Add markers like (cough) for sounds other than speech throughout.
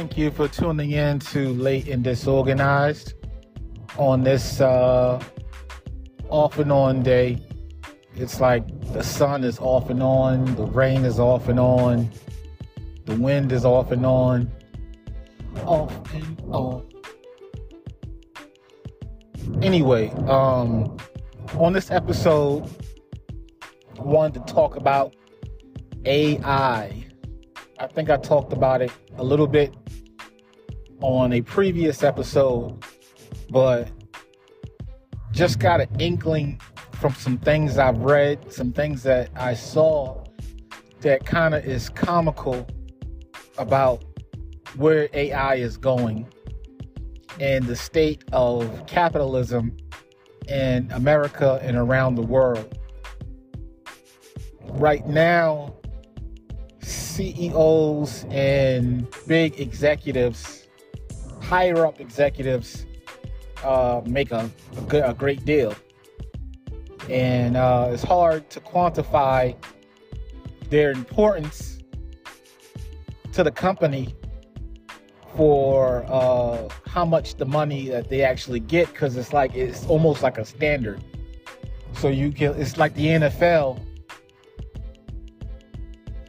Thank you for tuning in to Late and Disorganized on this uh, off and on day. It's like the sun is off and on, the rain is off and on, the wind is off and on, off and on. Anyway, um, on this episode, I wanted to talk about AI. I think I talked about it a little bit on a previous episode, but just got an inkling from some things I've read, some things that I saw that kind of is comical about where AI is going and the state of capitalism in America and around the world. Right now, CEOs and big executives, higher up executives, uh, make a, a, good, a great deal. And uh, it's hard to quantify their importance to the company for uh, how much the money that they actually get because it's like it's almost like a standard. So you can it's like the NFL.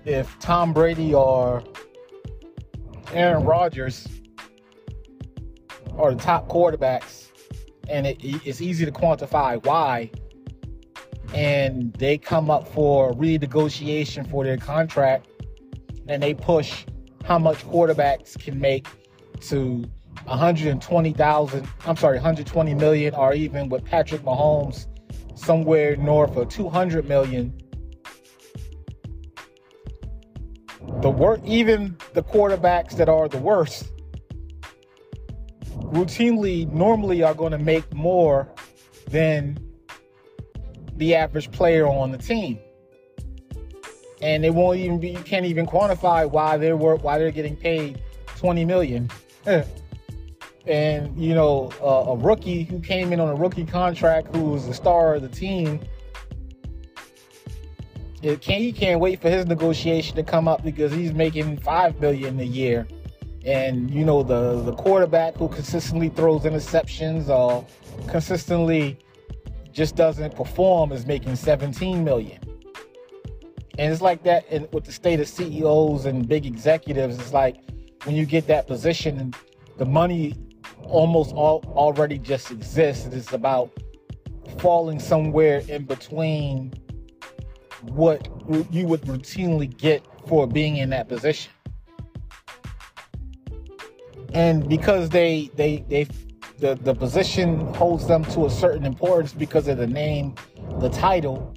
If Tom Brady or Aaron Rodgers are the top quarterbacks, and it, it's easy to quantify why, and they come up for renegotiation for their contract, and they push how much quarterbacks can make to 120,000, I'm sorry, 120 million, or even with Patrick Mahomes somewhere north of 200 million. The worst, even the quarterbacks that are the worst, routinely, normally are going to make more than the average player on the team. And it won't even be you can't even quantify why they're why they're getting paid 20 million. (laughs) And you know uh, a rookie who came in on a rookie contract who was the star of the team it can't he can't wait for his negotiation to come up because he's making five million a year and you know the the quarterback who consistently throws interceptions or consistently just doesn't perform is making 17 million and it's like that in, with the state of CEOs and big executives. It's like when you get that position, the money almost all, already just exists. It's about falling somewhere in between what you would routinely get for being in that position. And because they they they the, the position holds them to a certain importance because of the name, the title,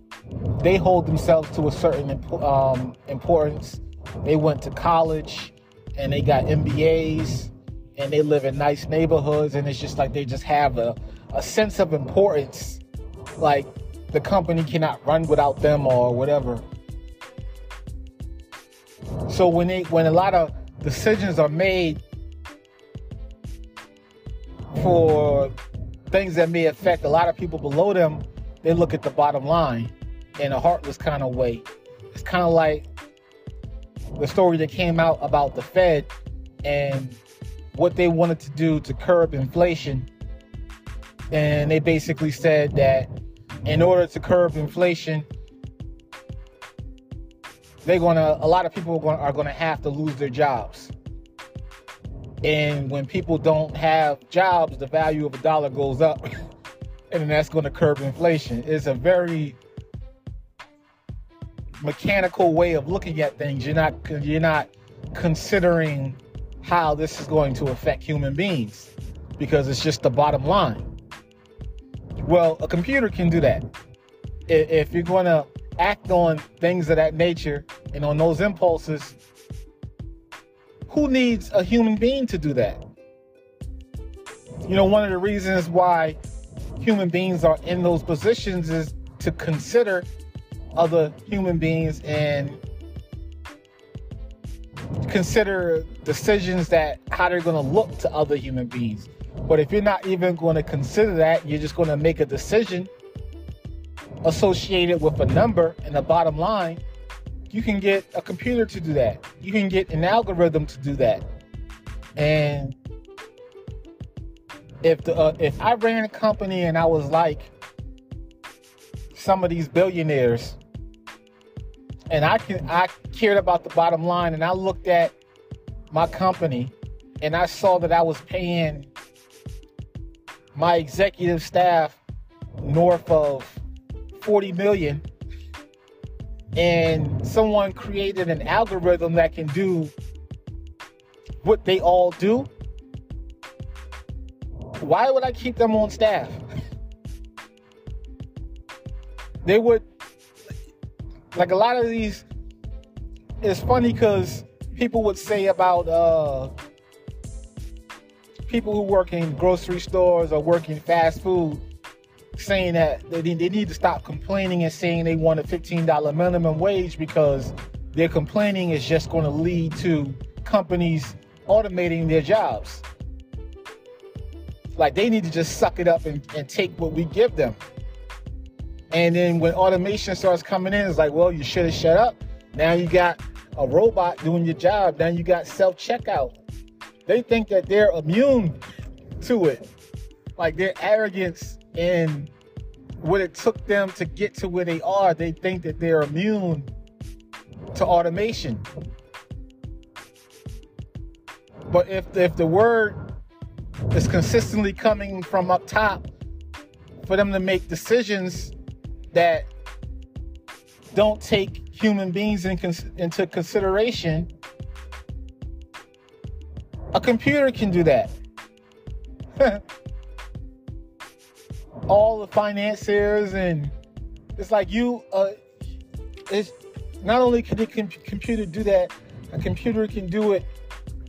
they hold themselves to a certain um, importance. They went to college and they got MBAs and they live in nice neighborhoods and it's just like they just have a, a sense of importance like the company cannot run without them or whatever so when they when a lot of decisions are made for things that may affect a lot of people below them they look at the bottom line in a heartless kind of way. It's kind of like the story that came out about the Fed and what they wanted to do to curb inflation. And they basically said that in order to curb inflation, they're gonna a lot of people are gonna, are gonna have to lose their jobs. And when people don't have jobs, the value of a dollar goes up, (laughs) and that's going to curb inflation. It's a very mechanical way of looking at things. You're not you're not considering how this is going to affect human beings because it's just the bottom line. Well, a computer can do that. If you're going to act on things of that nature and on those impulses, who needs a human being to do that? You know, one of the reasons why human beings are in those positions is to consider other human beings and consider decisions that how they're going to look to other human beings. But if you're not even going to consider that, you're just going to make a decision associated with a number and a bottom line. You can get a computer to do that. You can get an algorithm to do that. And if the uh, if I ran a company and I was like some of these billionaires, and I can I cared about the bottom line, and I looked at my company and I saw that I was paying my executive staff north of 40 million and someone created an algorithm that can do what they all do why would I keep them on staff? (laughs) They would, like a lot of these, it's funny because people would say about uh, people who work in grocery stores or work in fast food, saying that they, they need to stop complaining and saying they want a $15 minimum wage because their complaining is just going to lead to companies automating their jobs. Like they need to just suck it up and, and take what we give them. And then when automation starts coming in, it's like, well, you should have shut up. Now you got a robot doing your job. Now you got self checkout. They think that they're immune to it. Like their arrogance and what it took them to get to where they are, they think that they're immune to automation. But if if the word is consistently coming from up top for them to make decisions that don't take human beings in into consideration. A computer can do that. (laughs) All the financiers and it's like you. Uh, it's not only can the com- computer do that, a computer can do it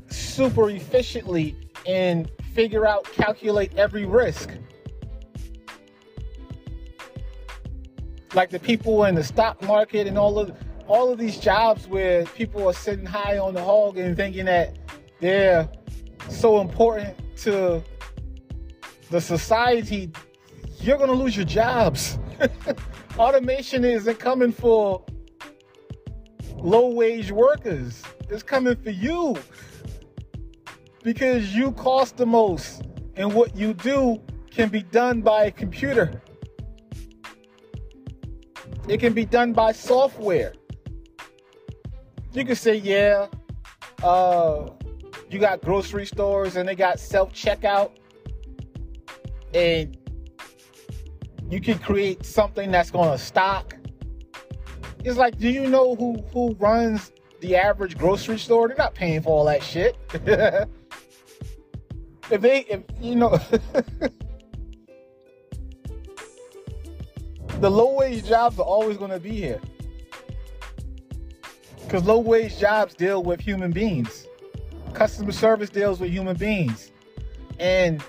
super efficiently and figure out, calculate every risk. Like the people in the stock market and all of all of these jobs where people are sitting high on the hog and thinking that they're so important to the society, you're gonna lose your jobs. (laughs) Automation isn't coming for low wage workers. It's coming for you because you cost the most and what you do can be done by a computer. It can be done by software. You can say, yeah, uh, you got grocery stores and they got self checkout, and you can create something that's going to stock. It's like, do you know who who runs the average grocery store? They're not paying for all that shit. (laughs) if they, if you know, (laughs) the low wage jobs are always going to be here because low wage jobs deal with human beings. Customer service deals with human beings, and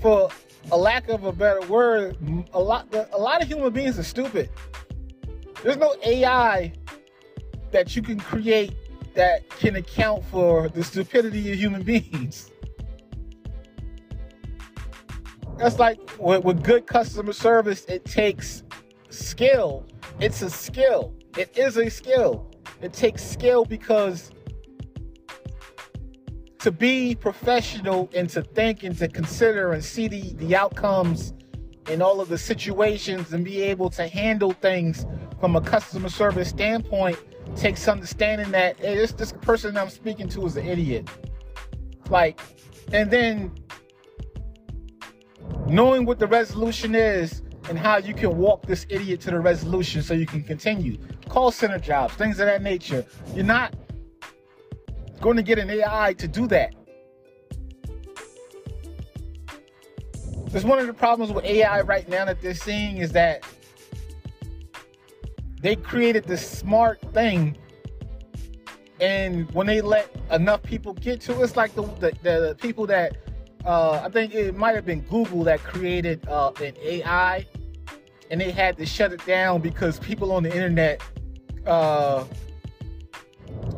for a lack of a better word, a lot a lot of human beings are stupid. There's no AI that you can create that can account for the stupidity of human beings. That's like with, with good customer service, it takes skill. It's a skill. It is a skill. It takes skill because to be professional and to think and to consider and see the, the outcomes in all of the situations and be able to handle things from a customer service standpoint takes understanding that hey, this this person I'm speaking to is an idiot. Like, and then knowing what the resolution is and how you can walk this idiot to the resolution so you can continue. Call center jobs, things of that nature. You're not going to get an AI to do that. There's one of the problems with AI right now that they're seeing is that they created this smart thing and when they let enough people get to it, it's like the, the, the people that uh, I think it might have been Google that created uh, an AI, and they had to shut it down because people on the internet uh,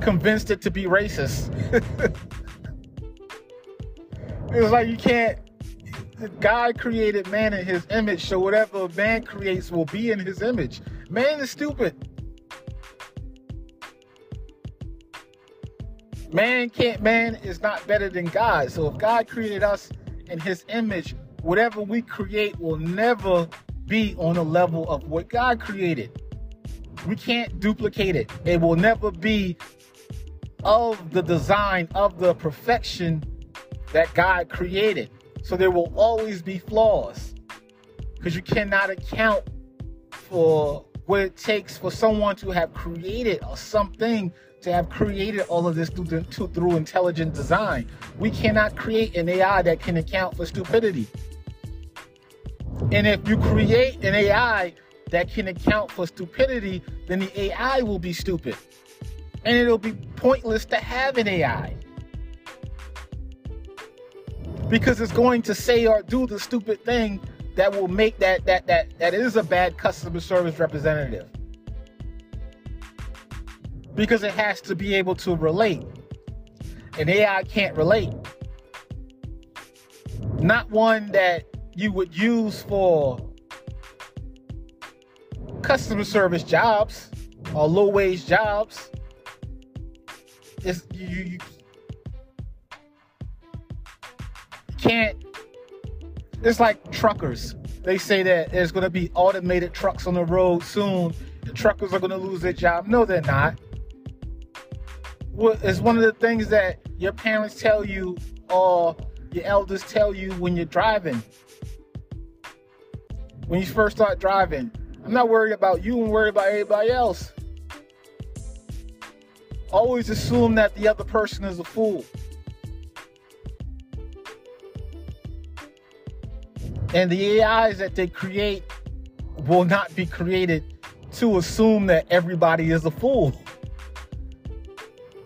convinced it to be racist. (laughs) it was like you can't. God created man in His image, so whatever man creates will be in His image. Man is stupid. Man can't, man is not better than God. So if God created us in his image, whatever we create will never be on the level of what God created. We can't duplicate it. It will never be of the design of the perfection that God created. So there will always be flaws because you cannot account for what it takes for someone to have created or something to have created all of this through, through intelligent design. We cannot create an AI that can account for stupidity. And if you create an AI that can account for stupidity, then the AI will be stupid. And it'll be pointless to have an AI. Because it's going to say or do the stupid thing that will make that that that that is a bad customer service representative. Because it has to be able to relate. And AI can't relate. Not one that you would use for customer service jobs or low wage jobs. It's you, you can't it's like truckers. They say that there's going to be automated trucks on the road soon. The truckers are going to lose their job. No, they're not. It's one of the things that your parents tell you or your elders tell you when you're driving. When you first start driving, I'm not worried about you, I'm worried about everybody else. Always assume that the other person is a fool. And the AIs that they create will not be created to assume that everybody is a fool.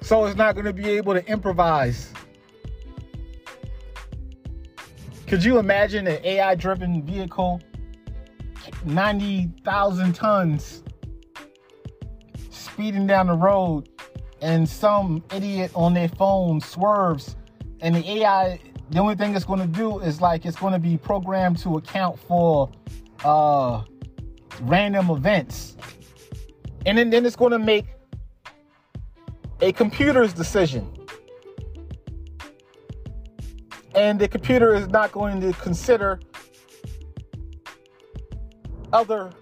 So it's not going to be able to improvise. Could you imagine an AI driven vehicle, 90,000 tons, speeding down the road, and some idiot on their phone swerves, and the AI the only thing it's going to do is like it's going to be programmed to account for uh, random events. And then, then it's going to make a computer's decision. And the computer is not going to consider other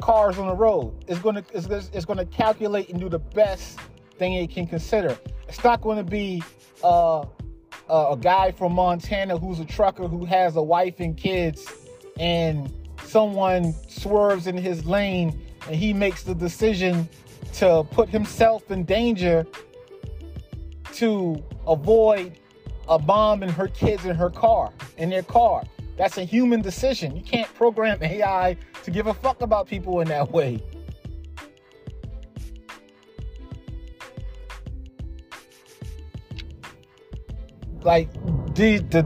cars on the road. It's going to it's, it's going to calculate and do the best thing it can consider. It's not going to be uh, a guy from Montana who's a trucker who has a wife and kids, and someone swerves in his lane and he makes the decision to put himself in danger to avoid a bomb and her kids in her car, in their car. That's a human decision. You can't program AI to give a fuck about people in that way. like the the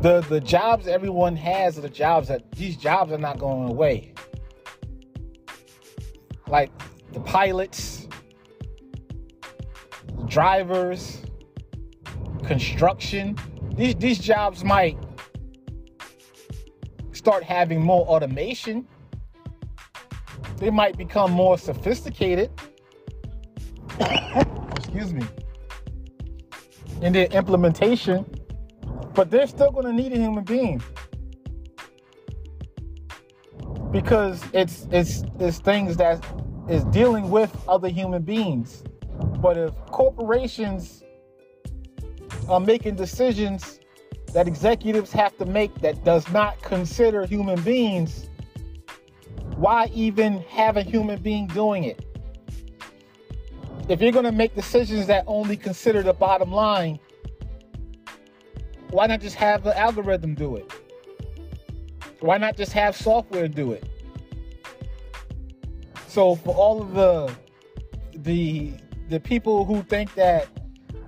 the the jobs everyone has are the jobs that these jobs are not going away. Like the pilots, drivers, construction. These these jobs might start having more automation. They might become more sophisticated. (coughs) Excuse me in their implementation, but they're still going to need a human being because it's it's it's things that is dealing with other human beings. But if corporations are making decisions that executives have to make that does not consider human beings, why even have a human being doing it? if you're going to make decisions that only consider the bottom line, why not just have the algorithm do it? Why not just have software do it? So for all of the the the people who think that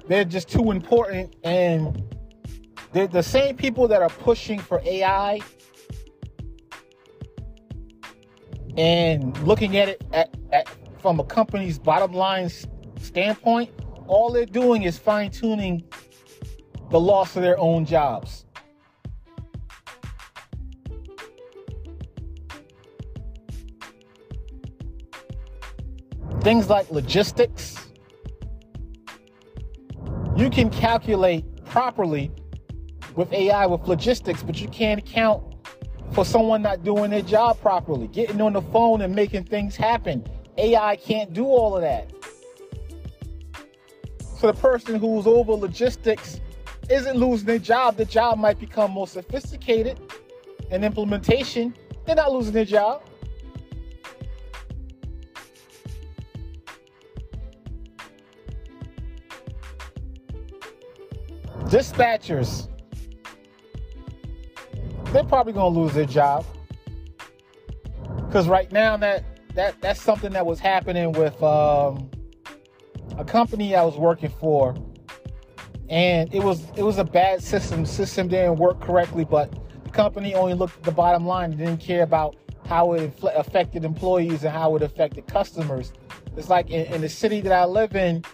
they're just too important and they're the same people that are pushing for AI and looking at it at, at from a company's bottom line standpoint, all they're doing is fine tuning the loss of their own jobs. Things like logistics, you can calculate properly with AI with logistics, but you can't account for someone not doing their job properly, getting on the phone and making things happen. AI can't do all of that. So the person who's over logistics isn't losing their job. The job might become more sophisticated in implementation. They're not losing their job. Dispatchers, they're probably gonna lose their job because right now that that that's something that was happening with um, a company I was working for, and it was it was a bad system. System didn't work correctly, but the company only looked at the bottom line and didn't care about how it affected employees and how it affected customers. It's like in, in the city that I live in,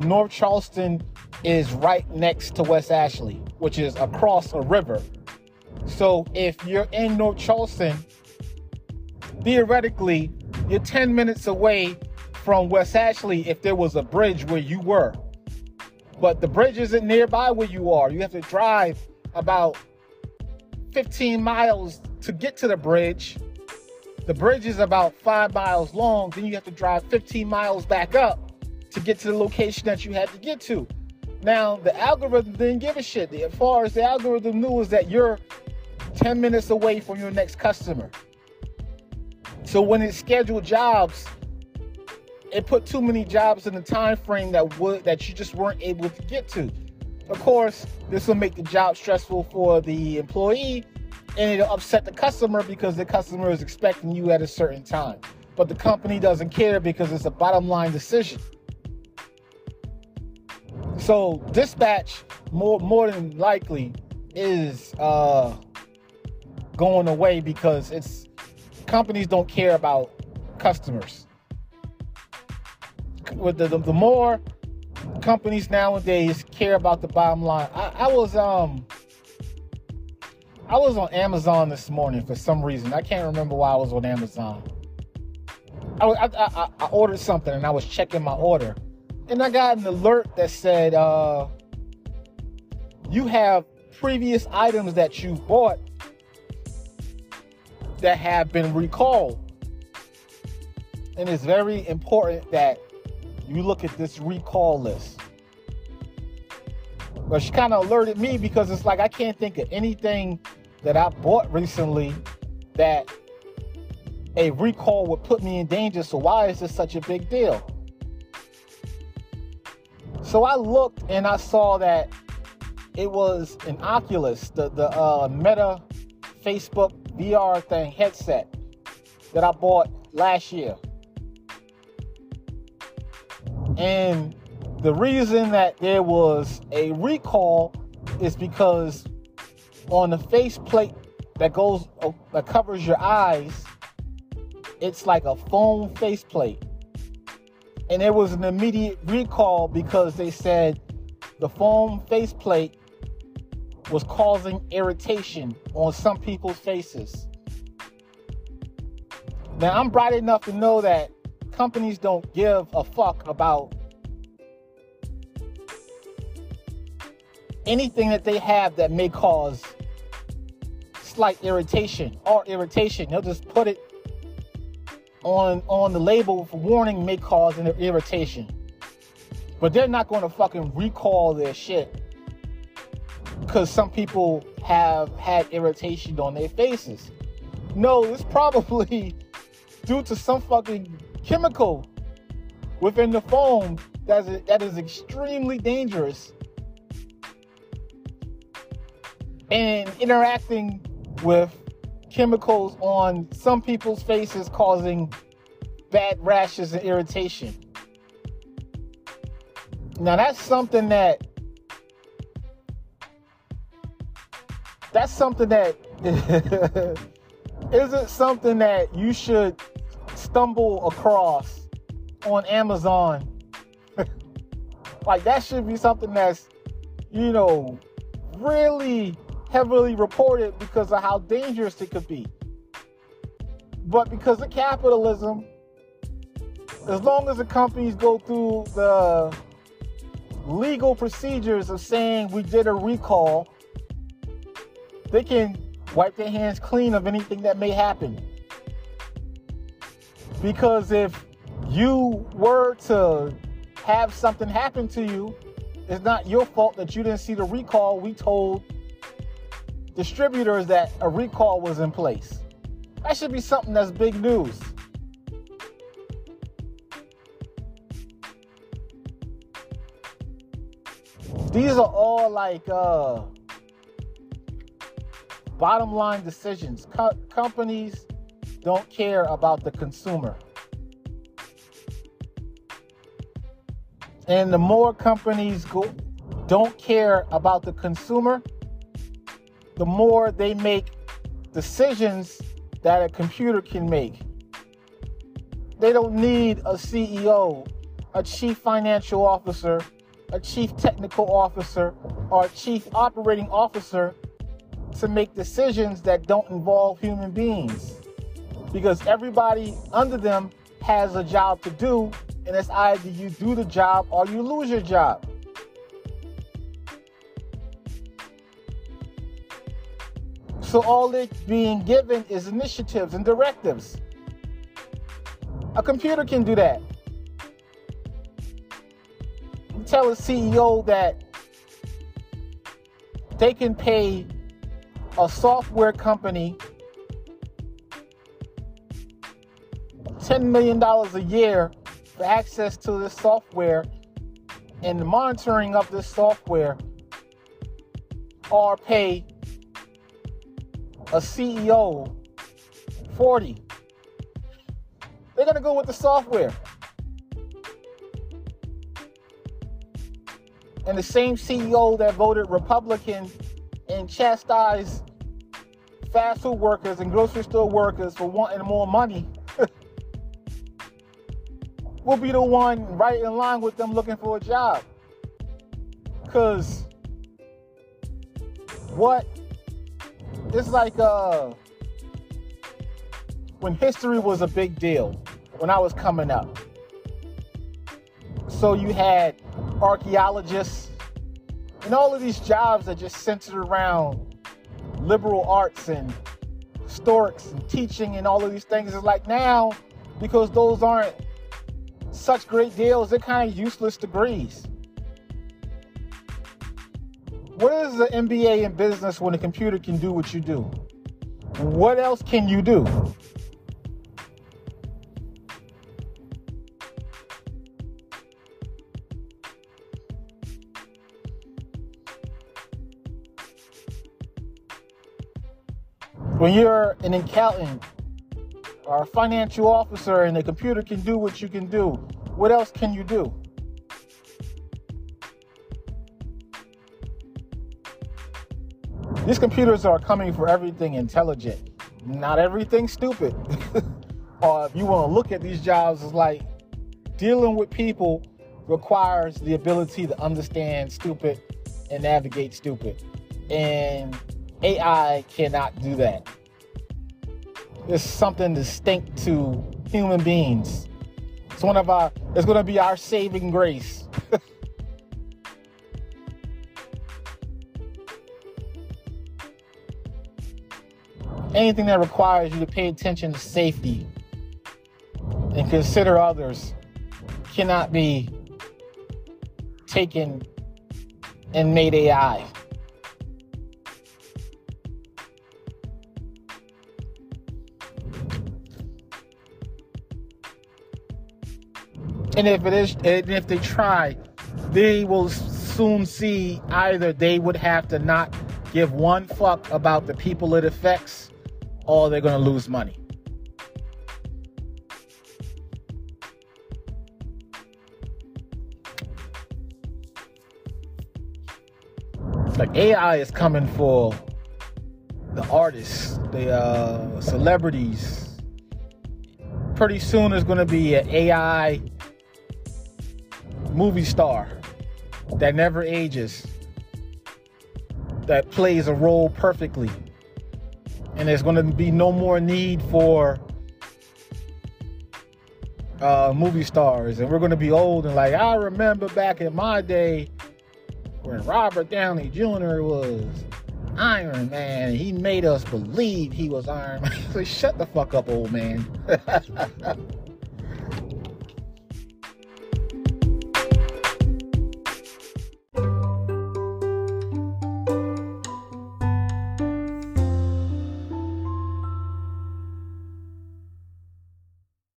North Charleston is right next to West Ashley, which is across a river. So if you're in North Charleston, theoretically, you're 10 minutes away from West Ashley if there was a bridge where you were. But the bridge isn't nearby where you are. You have to drive about 15 miles to get to the bridge. The bridge is about five miles long. Then you have to drive 15 miles back up to get to the location that you had to get to. Now, the algorithm didn't give a shit. As far as the algorithm knew is that you're 10 minutes away from your next customer. So when it scheduled jobs, it put too many jobs in the time frame that would that you just weren't able to get to. Of course, this will make the job stressful for the employee and it'll upset the customer because the customer is expecting you at a certain time. But the company doesn't care because it's a bottom line decision. So dispatch more more than likely is uh, going away because it's companies don't care about customers. With the, the, the more companies nowadays care about the bottom line. I, I was um I was on Amazon this morning for some reason. I can't remember why I was on Amazon. I, I, I, ordered something and I was checking my order and I got an alert that said, uh, you have previous items that you bought that have been recalled. And it's very important that you look at this recall list. But she kind of alerted me because it's like I can't think of anything that I bought recently that a recall would put me in danger. So why is this such a big deal? So I looked and I saw that it was an Oculus, the the uh, Meta Facebook VR thing headset that I bought last year. And the reason that there was a recall is because on the faceplate that goes that covers your eyes, it's like a foam faceplate and it was an immediate recall because they said the foam faceplate was causing irritation on some people's faces. Now, I'm bright enough to know that companies don't give a fuck about anything that they have that may cause slight irritation or irritation. They'll just put it on on the label for warning may cause an irritation. But they're not going to fucking recall their shit because some people have had irritation on their faces. No, it's probably (laughs) due to some fucking chemical within the foam that is, that is extremely dangerous and interacting with chemicals on some people's faces, causing bad rashes and irritation. Now, that's something that that's something that (laughs) isn't something that you should stumble across on Amazon. (laughs) like that should be something that's, you know, really heavily reported because of how dangerous it could be. But because of capitalism, as long as the companies go through the legal procedures of saying we did a recall, they can wipe their hands clean of anything that may happen. Because if you were to have something happen to you, it's not your fault that you didn't see the recall. We told distributors that a recall was in place. That should be something that's big news. These are all like uh, bottom line decisions. Co- companies don't care about the consumer. And the more companies go, don't care about the consumer, the more they make decisions that a computer can make. They don't need a CEO, a chief financial officer, a chief technical officer, or a chief operating officer to make decisions that don't involve human beings. Because everybody under them has a job to do and it's either you do the job or you lose your job. So all it being given is initiatives and directives. A computer can do that. You tell a CEO that they can pay a software company $10 million a year for access to this software and the monitoring of this software or pay a CEO 40. They're going to go with the software. And the same CEO that voted Republican and chastise fast food workers and grocery store workers for wanting more money (laughs) will be the one right in line with them looking for a job. Cause what it's like uh when history was a big deal when I was coming up. So you had archaeologists and all of these jobs that just centered around liberal arts and historics and teaching and all of these things is like now because those aren't such great deals, they're kind of useless degrees. What is the MBA in business when a computer can do what you do? What else can you do? When you're an accountant or a financial officer and the computer can do what you can do, what else can you do? These computers are coming for everything intelligent, not everything stupid. (laughs) or if you want to look at these jobs as like dealing with people requires the ability to understand stupid and navigate stupid. And AI cannot do that. It's something distinct to human beings. It's one of our it's gonna be our saving grace. (laughs) Anything that requires you to pay attention to safety and consider others cannot be taken and made AI. And if it is, and if they try, they will soon see either they would have to not give one fuck about the people it affects, or they're to lose money. Like AI is coming for the artists, the uh, celebrities. Pretty soon, there's going to be an AI movie star that never ages, that plays a role perfectly. And there's going to be no more need for uh, movie stars. And we're going to be old and like, I remember back in my day when Robert Downey Jr. was Iron Man. He made us believe he was Iron Man. (laughs) so shut the fuck up, old man. (laughs)